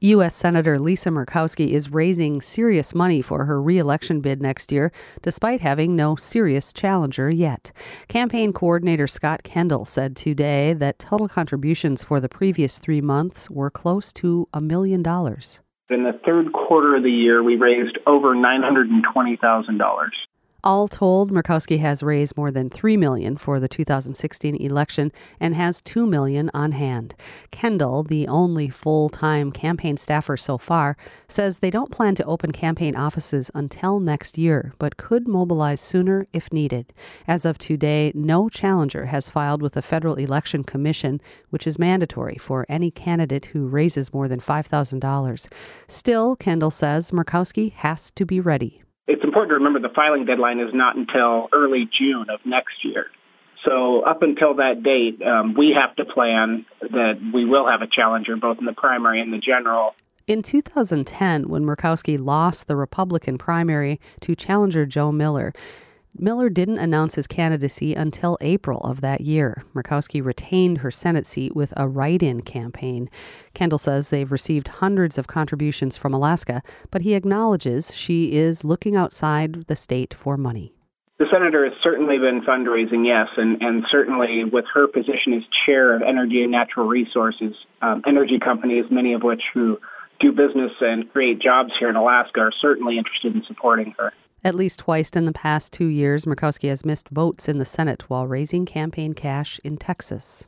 U.S. Senator Lisa Murkowski is raising serious money for her reelection bid next year, despite having no serious challenger yet. Campaign coordinator Scott Kendall said today that total contributions for the previous three months were close to a million dollars. In the third quarter of the year, we raised over $920,000. All told, Murkowski has raised more than 3 million for the 2016 election and has 2 million on hand. Kendall, the only full-time campaign staffer so far, says they don't plan to open campaign offices until next year, but could mobilize sooner if needed. As of today, no challenger has filed with the Federal Election Commission, which is mandatory for any candidate who raises more than $5,000. Still, Kendall says Murkowski has to be ready it's important to remember the filing deadline is not until early June of next year. So up until that date, um, we have to plan that we will have a challenger both in the primary and the general. In 2010, when Murkowski lost the Republican primary to challenger Joe Miller, Miller didn't announce his candidacy until April of that year. Murkowski retained her Senate seat with a write in campaign. Kendall says they've received hundreds of contributions from Alaska, but he acknowledges she is looking outside the state for money. The senator has certainly been fundraising, yes, and, and certainly with her position as chair of Energy and Natural Resources, um, energy companies, many of which who do business and create jobs here in Alaska, are certainly interested in supporting her. At least twice in the past two years, Murkowski has missed votes in the Senate while raising campaign cash in Texas.